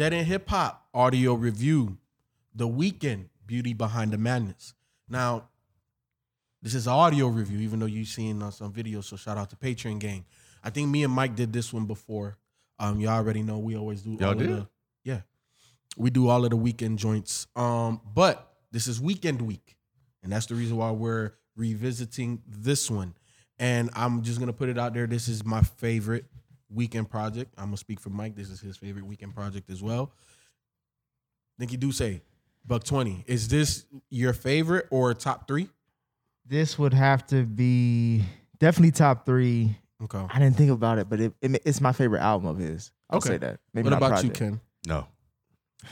Dead End Hip Hop audio review. The Weeknd Beauty Behind the Madness. Now, this is audio review, even though you've seen some videos. So shout out to Patreon gang. I think me and Mike did this one before. Um, y'all already know we always do. Y'all all did? Of the, yeah, we do all of the Weeknd joints. Um, but this is Weeknd week, and that's the reason why we're revisiting this one. And I'm just gonna put it out there. This is my favorite Weeknd project. I'm gonna speak for Mike. This is his favorite Weeknd project as well. think you do say Buck Twenty. Is this your favorite or top three? This would have to be definitely top three. Okay. I didn't think about it, but it, it- it's my favorite album of his. I'll Okay. say that. Maybe what not about you. Ken? No.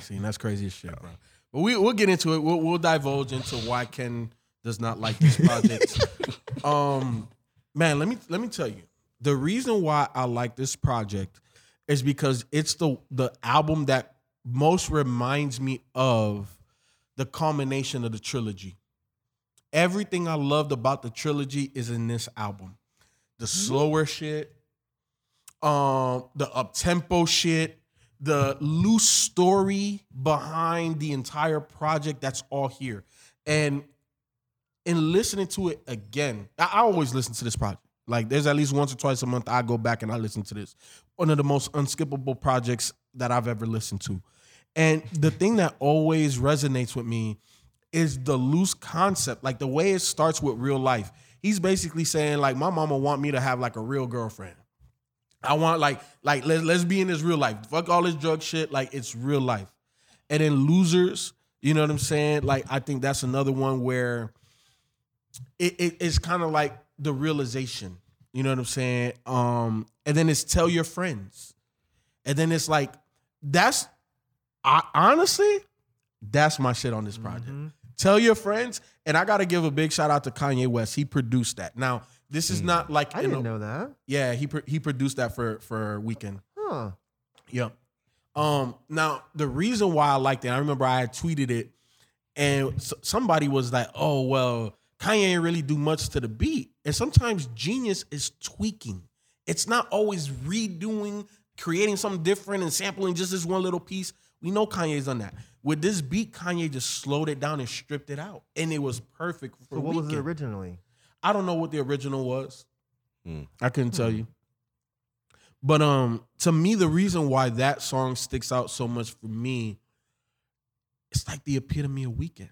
See, and that's crazy as shit, bro. But we we'll get into it. We'll we'll divulge into why Ken does not like this project. um, man, let me let me tell you the reason why I like this project is because it's the the album that most reminds me of the culmination of the trilogy. Everything I loved about the trilogy is in this album. The slower shit, um, the up tempo shit, the loose story behind the entire project. That's all here. And in listening to it again, I, I always listen to this project. Like there's at least once or twice a month I go back and I listen to this. One of the most unskippable projects that I've ever listened to. And the thing that always resonates with me is the loose concept, like the way it starts with real life. He's basically saying like my mama want me to have like a real girlfriend. I want like like let's let's be in this real life. Fuck all this drug shit. Like it's real life. And then losers, you know what I'm saying? Like I think that's another one where it, it- it's kind of like the realization. You know what I'm saying? Um, and then it's tell your friends. And then it's like that's I honestly, that's my shit on this project. Tell your friends, and I gotta give a big shout out to Kanye West. He produced that. Now, this is not like I didn't a- know that. yeah, he he produced that for for Weeknd. Huh. Yep. Um. Now the reason why I liked it, I remember I had tweeted it, and somebody was like, "Oh well, Kanye ain't really do much to the beat." And sometimes genius is tweaking. It's not always redoing, creating something different, and sampling just this one little piece. We know Kanye's done that. With this beat, Kanye just slowed it down and stripped it out, and it was perfect for So what was it Weeknd. originally? I don't know what the original was. Hmm. I couldn't tell you. But um, to me, the reason why that song sticks out so much for me, it's like the epitome of Weeknd.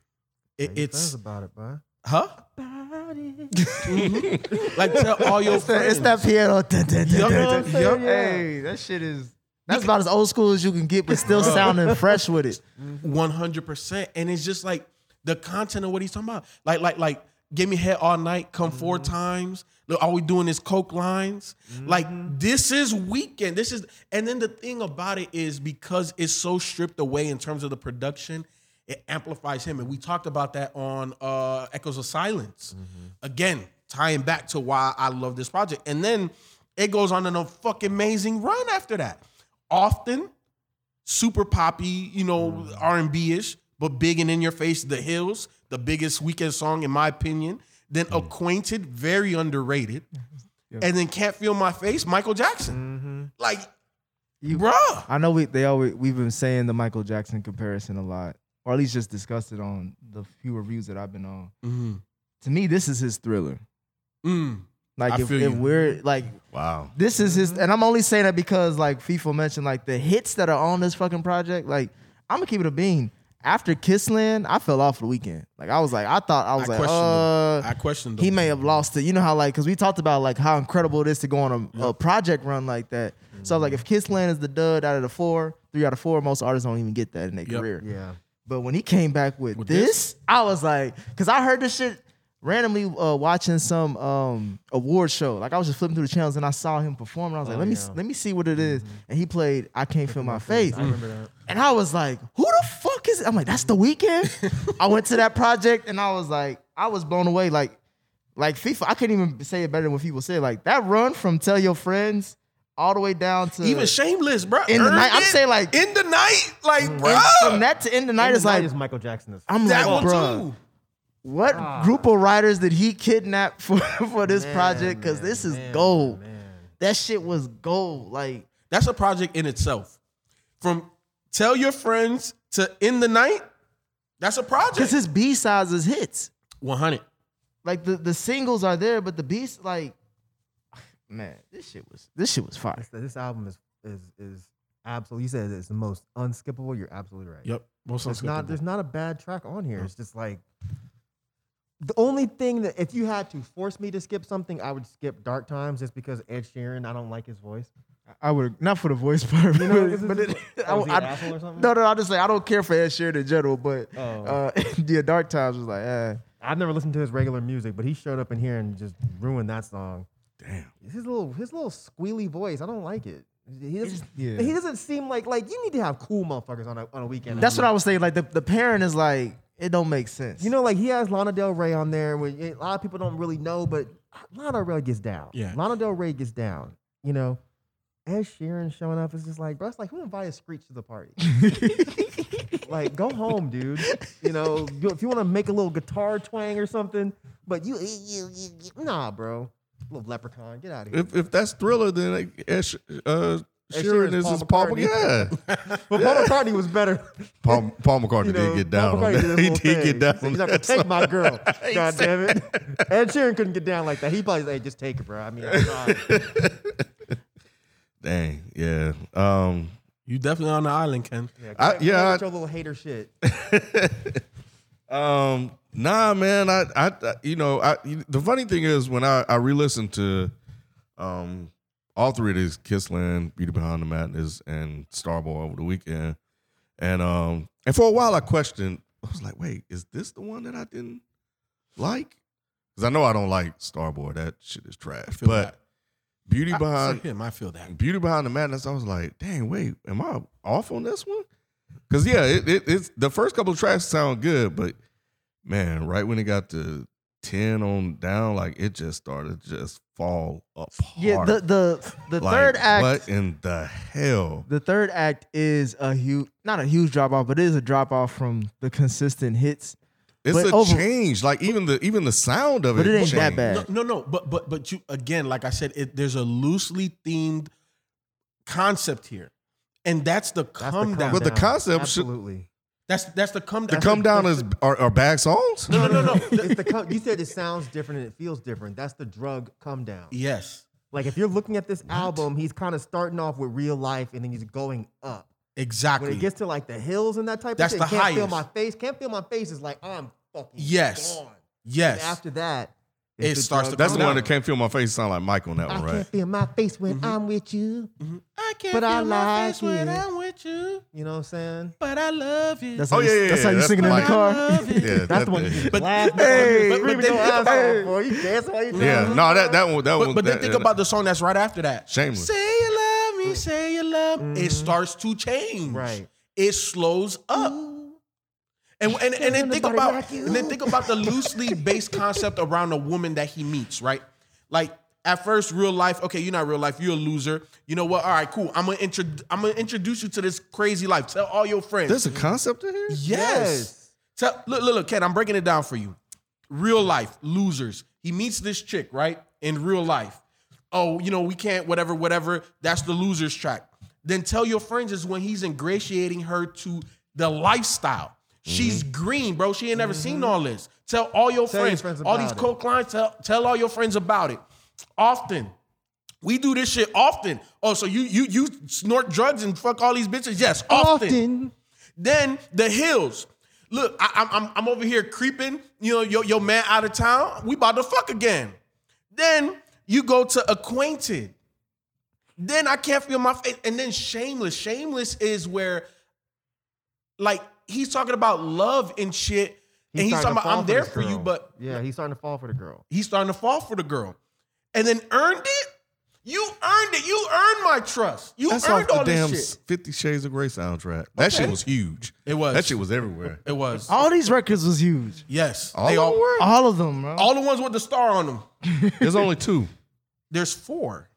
It, Tell your it's about it, bro. Huh? Mhm. Like tell all your It's that, it's that piano. Dun, dun, dun, Yup, dun, dun. Hey, that shit is. That's about as old school as you can get, but still sounding fresh with it. Mm-hmm. One hundred percent, and it's just like the content of what he's talking about. Like, like, like, give me head all night. Come four mm-hmm. times. Look, all we doing is coke lines. Like, mm-hmm. this is Weeknd. This is, and then the thing about it is because it's so stripped away in terms of the production, it amplifies him. And we talked about that on uh Echoes of Silence. Mm-hmm. Again, tying back to why I love this project, and then it goes on in a fucking amazing run after that. Often super poppy, you know, mm. R and B ish, but big and in your face. The Hills, the biggest Weeknd song in my opinion. Then mm. Acquainted, very underrated, and then Can't Feel My Face, Michael Jackson. Mm-hmm. Like, You- bruh, I know we they always we've been saying the Michael Jackson comparison a lot, or at least just discussed it on the few reviews that I've been on. Mhm. To me, this is his thriller. Mm. Like I if, feel if you. we're like Wow. this is his, and I'm only saying that because like FIFA mentioned like the hits that are on this fucking project. Like I'm gonna keep it a bean. After Kissland, I fell off the Weeknd. Like I was like, I thought I was I like, questioned uh. I questioned he them. may have lost it. You know how like because we talked about like how incredible it is to go on a, a project run like that. So I was like, if Kissland is the dud out of the four, three out of four, most artists don't even get that in their Yep. career. Yeah. But when he came back with, With this, this? I was like, because I heard this shit randomly uh, watching some um award show. Like I was just flipping through the channels and I saw him perform. And I was like, Oh, let me let me see what it is. And he played I Can't Feel My Face. I remember that. And I was like, who the fuck is it? I'm like, that's the Weeknd. I went to that project and I was like, I was blown away. Like, like FIFA, I couldn't even say it better than what people say. Like that run from tell your friends all the way down to Even shameless, bro. In the night- I'm saying, like- in the night, like bro. from that to end the night And is the night like is Michael Jackson. I'm that like, bro, too. what Ah. group of writers did he kidnap for, for this Man, project? Because this is man, gold. man. That shit was gold. Like That's a project in itself. From tell your friends to in the night, that's a project. because his B sides is hits. 100. Like the, the singles are there, but the beats like man, this shit was this shit was fire. This, this album is is is absolutely. You said it's the most unskippable. You're absolutely right. Yep. Most There's not unskippable. there's not a bad track on here. It's just like the only thing that if you had to force me to skip something, I would skip Dark Times just because Ed Sheeran. I don't like his voice. I would not for the voice part, You know, but, 'cause but it, I, is he an I- or something? no, no, I just say I don't care for Ed Sheeran in general, but Oh. uh, yeah, Dark Times was like, eh. I've never listened to his regular music, but he showed up in here and just ruined that song. Damn. His little his little squealy voice. I don't like it. He doesn't. yeah. He doesn't seem like like you need to have cool motherfuckers on a on a Weeknd. That's what I was saying. Like the, the parent is like, it don't make sense. You know, like he has Lana Del Rey on there. Which a lot of people don't really know, but Lana Del Rey gets down. Yeah. Lana Del Rey gets down. You know, Ed Sheeran showing up is just like, bro. It's like who invited Screech to the party? like, go home, dude. You know, if you want to make a little guitar twang or something, but you, you, you, you nah, bro. Little leprechaun, get out of here. If if that's Thriller, then like, Ed uh, Ed Sheeran is Paul his Paul McCartney. Yeah, But Paul McCartney was better. Paul, Paul McCartney You know, did get down Paul on that. his He did thing. get down He on said, "You to take my girl. God damn it. Ed Sheeran couldn't get down like that. He probably said, hey, just take it, bro. I mean, Dang, yeah. Um, You definitely on the island, Ken. Yeah, I- go- go yeah, I- your little hater shit. Um, nah, man. I, I, I- you know, I. The funny thing is when I, I re-listened to, um, all three of these, Kissland, Beauty Behind the Madness, and Starboy over the weekend, and um, and for a while I questioned. I was like, wait, is this the one that I didn't like? Because I know I don't like Starboy. That shit is trash. feel But that. Beauty I, Behind him, I feel that. Beauty Behind the Madness, I was like, dang, wait, am I off on this one? Because yeah, it, it, it's the first couple of tracks sound good, but man, right when it got to ten on down, like it just started to just fall apart. yeah, the the the Like, third act. What in the hell? The third act is a huge, not a huge drop off, but it is a drop off from the consistent hits. It's But a over- change. Like even the even the sound of But it. it ain't that bad. No, no, no, but but but you again, like I said, it, there's a loosely themed concept here, and that's the That's the come down. But the concept should- Absolutely. That's that's the come down. The come down is are, are bag songs. no, no, no, no. It's the come, you said it sounds different and it feels different. That's the drug come down. yes, Like if you're looking at this album, he's kind of starting off with real life and then he's going up. exactly. When it gets to like the hills and that type That's of the thing, can't feel my face. Can't feel my face is like I'm fucking Yes. gone. yes, And after that, It it's starts to That's come the down. one that can't feel my face. Sound like Mike on that I one, can't feel my face when mm-hmm. I'm with you. Mm-hmm. I can't But I feel my like face when. I'm with you, You know what I'm saying? but I love you. That's Oh, how you, yeah, yeah, that's how you that's singing in the car. Yeah, That's the one you But- laugh. Hey, but, but but then- go ass hey. off, boy. You dance while you Yeah, no, that that one that but, one. but then think about the song that's right after that. Shameless. Say you love me, say you love. It mm-hmm. starts to change. Right. It slows up. And, and, and then think about and then think about the loosely based concept around a woman that he meets, right? Like at first, real life, okay, you're not real life, you're a loser. You know what? All right, cool. I'm gonna intro- I'm gonna introduce you to this crazy life. Tell all your friends. There's a concept in here. Yes. Yes. Tell, look, look, look, Ken, I'm breaking it down for you. Real life, losers. He meets this chick, right? In real life. Oh, you know, we can't, whatever, whatever. That's the losers track. Then tell your friends is when he's ingratiating her to the lifestyle. She's mm-hmm. green, bro. She ain't never seen mm-hmm. all this. Tell all your Tell your friends, friends all these it. co-clients, tell, tell all your friends about it. Often. We do this shit often. Oh, so you you you snort drugs and fuck all these bitches? Yes, often. Often. Then the hills. Look, I, I'm, I'm I'm over here creeping. You know, your your man out of town. We about to fuck again. Then you go to acquainted. Then I can't feel my face. And then shameless. Shameless is where, like, he's talking about love and shit. and he's talking about I'm there this for you, but yeah, he's starting to fall for the girl. he's starting to fall for the girl, and then earned it. You earned it. You earned my trust. You That's off earned the all damn this shit. Fifty Shades of Grey soundtrack. That shit was huge. It was. That shit was everywhere. It was. All these records was huge. yes. All they of all. them were? All of them, bro. All the ones with the star on them. There's only two. There's four.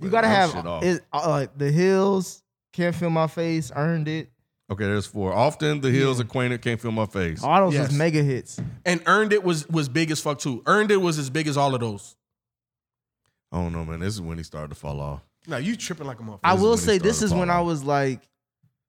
you gotta have it, uh, like the hills. Can't feel my face. Earned it. Okay, there's four. Often the hills acquainted can't feel my face. All those Yes. was mega hits. And earned it was was big as fuck too. Earned it was as big as all of those. I don't know, man. This is when he started to fall off. Now you tripping like a motherfucker. I is will when he say this started is when falling I off. was like,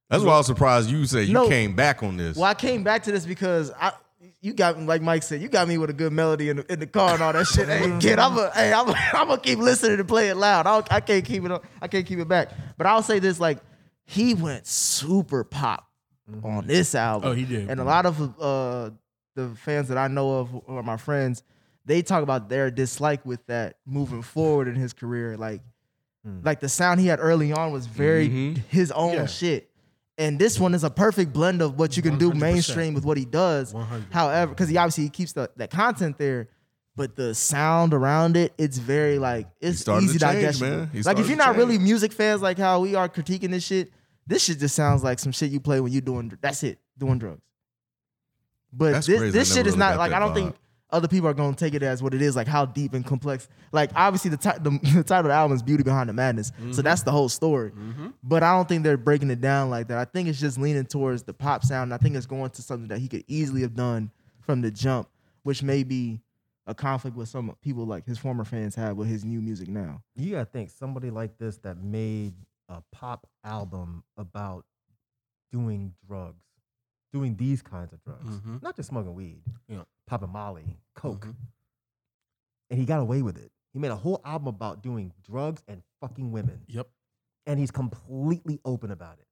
That's why I was surprised you said you No. came back on this. well, I came back to this because I. You got like Mike said, you got me with a good melody in the, in the car and all that shit. Hey, kid, I'm a, hey, I'm, a, I'm gonna keep listening and play it loud. I'll, I can't keep it, up- I can't keep it back. But I'll say this, like, he went super pop on this album. Oh, he did. And a lot of uh, the fans that I know of, or my friends, they talk about their dislike with that moving forward in his career. Like, like the sound he had early on was very Mhm. his own Yeah. shit. And this one is a perfect blend of what you can do 100%. mainstream with what he does. 100. However, because he obviously he keeps the that content there, but the sound around it, it's very like it's easy to change, man. Like if you're not really music fans like how we are critiquing this shit, this shit just sounds like some shit you play when you're doing that's it, doing drugs. But That's this, crazy. This shit is not like I don't think other people are gonna take it as what it is, like how deep and complex. Like obviously the, ti- the, the title of the album is "Beauty Behind the Madness," so Mm-hmm. that's the whole story. But I don't think they're breaking it down like that. I think it's just leaning towards the pop sound. I think it's going to something that he could easily have done from the jump, which may be a conflict with some people like his former fans have with his new music now. You gotta think somebody like this that made a pop album about doing drugs, doing these kinds of drugs, Mhm. not just smoking weed, Yeah. popping Molly, coke, Mhm. and he got away with it. He made a whole album about doing drugs and fucking women, Yep. and he's completely open about it.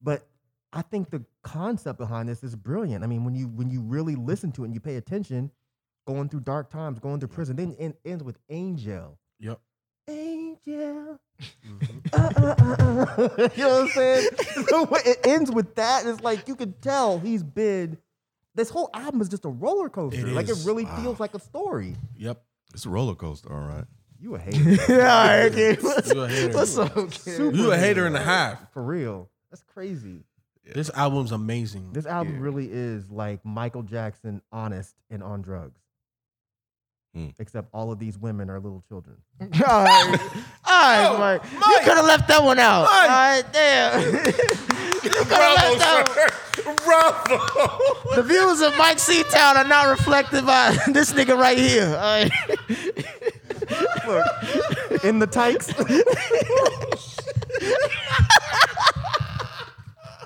But I think the concept behind this is brilliant. I mean, when you when you really listen to it and you pay attention, going through dark times, going through prison, then it ends with Angel. Yep. Angel. Mhm. Uh, uh, uh, uh. you know what I'm saying? So it ends with that. It's like you can tell he's been. This whole album is just a roller coaster. It like it really Wow. feels like a story. Yep. It's a roller coaster, all right. You a hater. yeah, okay. What's, You a hater. what's up? kid? You a hater and a half. For real. That's crazy. This album's amazing. This album really is like Michael Jackson, honest and on drugs. Hmm. Except all of these women are little children. All right, all right, Yo, Mike. You could have left that one out. Mike. All right, damn. you could have left that one. Bravo. The views of Mike Seatown are not reflected by this nigga right here. All right. Look, in the tykes.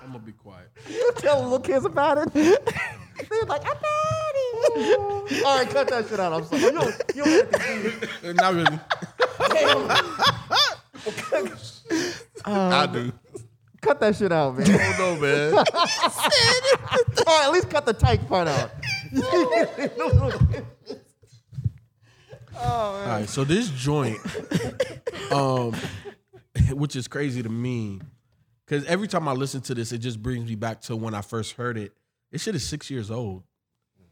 I'm gonna be quiet. You tell little kids about it. They're like, I'm daddy. All right, cut that shit out. I'm sorry. You don't, you don't have to see it. Not really. I do. Cut that shit out, man. I don't know, man. All right, at least cut the tyke part out. All right, so this joint, um, which is crazy to me, because every time I listen to this, it just brings me back to when I first heard it. This shit is six years old.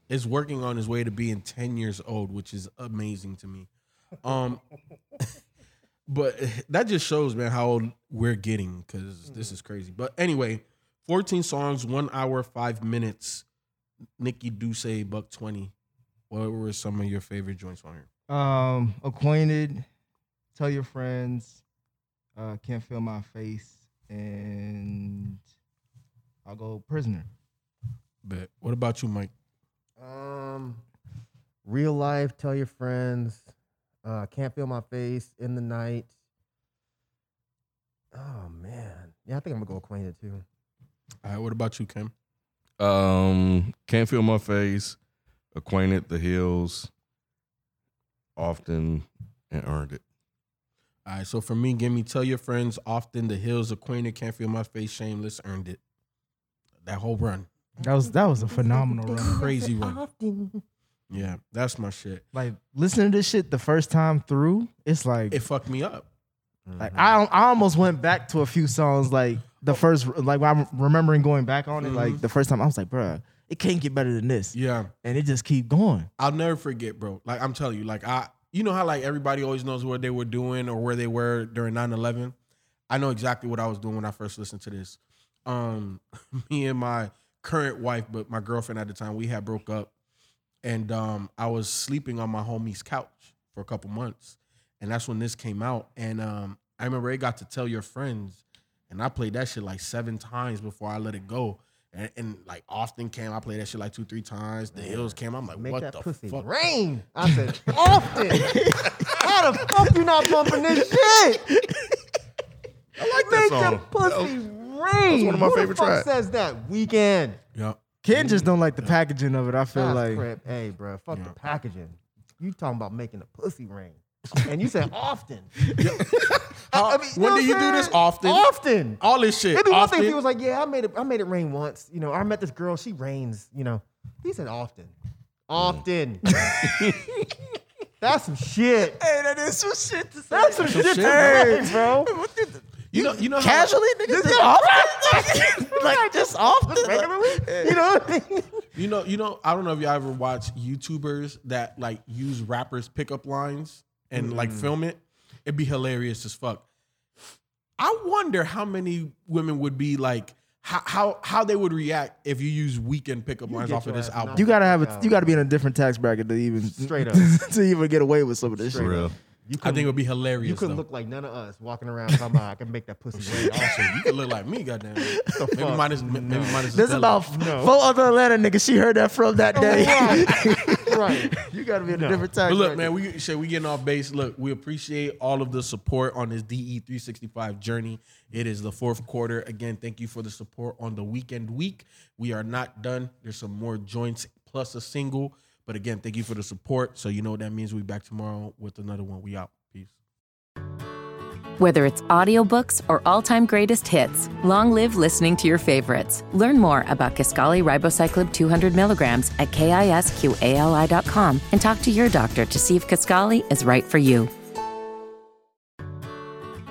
It's working on his way to being ten years old, which is amazing to me. Um, but that just shows, man, how old we're getting because this is crazy. But anyway, fourteen songs, one hour, five minutes. Nikki Duce, buck twenty. What were some of your favorite joints on here? Um, acquainted, tell your friends, uh, can't feel my face, and I'll go prisoner. But What about you, Mike? Um, real life, tell your friends. Uh, can't feel my face in the night. Oh man, yeah, I think I'm gonna go acquainted too. All right. What about you, Kim? Um, can't feel my face. Acquainted the hills. Often and earned it. All right. So for me, give me tell your friends often the hills acquainted can't feel my face shameless earned it. That whole run, That was that was a phenomenal run. crazy run. Yeah, that's my shit. Like listening to this shit the first time through, it's like It fucked me up. like I I almost went back to a few songs like the first like when I'm remembering going back on it, like the first time I was like, bruh, it can't get better than this. Yeah. And it just keep going. I'll never forget, bro. Like I'm telling you, like I you know how like everybody always knows what they were doing or where they were during 9-11? I know exactly what I was doing when I first listened to this. Um me and my current wife, but my girlfriend at the time, we had broke up. And um I was sleeping on my homie's couch for a couple months. And that's when this came out. And um I remember it got to tell your friends. And I played that shit like seven times before I let it go. And, and like often came, I played that shit like two, three times. The hills came. I'm like, Make what that the pussy fuck? rain. I said, often. How the fuck you not bumping this shit? I like that Make song. that pussy rain. one of my Who the favorite fuck tracks. says that? Weeknd. Yeah. Ken just don't like the packaging of it. I feel That's like crap. Hey, bro, fuck Yeah. the packaging. You talking about making a pussy rain. And you said often. How- I mean, when know do you what do I'm this saying? often? Often. All this shit. It'd be one thing if he was like, "Yeah, I made it. I made it rain once." You know, I met this girl. She rains. You know, he said often, often. That's some shit. Hey, that is some shit to say. That's some shit, shit, to say, bro. You know, you know, how- Casually, nigga, just often, like just often, Regularly, you know. What I mean? You know, you know. I don't know if you ever watch YouTubers that like use rappers' pickup lines and mm. like film it. It'd be hilarious as fuck. I wonder how many women would be like, how how, how they would react if you use Weeknd pickup lines off of this album. You gotta have Yeah. a, you gotta be in a different tax bracket to even Straight up. to even get away with some of this For shit. real. You I think it would be hilarious. you could though. look like none of us walking around talking about I can make that pussy oh, rain. Also, you could look like me, goddamn. Maybe fuck? minus, maybe minus. There's Stella. about No. four other Atlanta niggas. She heard that from that oh, day. Right. right. you gotta be in a different tax But look, bracket. man, we say we getting off base. Look, we appreciate all of the support on this DE 365 journey. It is the fourth quarter. Again, thank you for the support on the Weeknd week. We are not done. There's some more joints plus a single. But again, thank you for the support. So you know what that means. We'll back tomorrow with another one. We out. Peace. Whether it's audiobooks or all-time greatest hits, long live listening to your favorites. Learn more about Kisqali Ribociclib 200 milligrams at kisqali.com and talk to your doctor to see if Kisqali is right for you.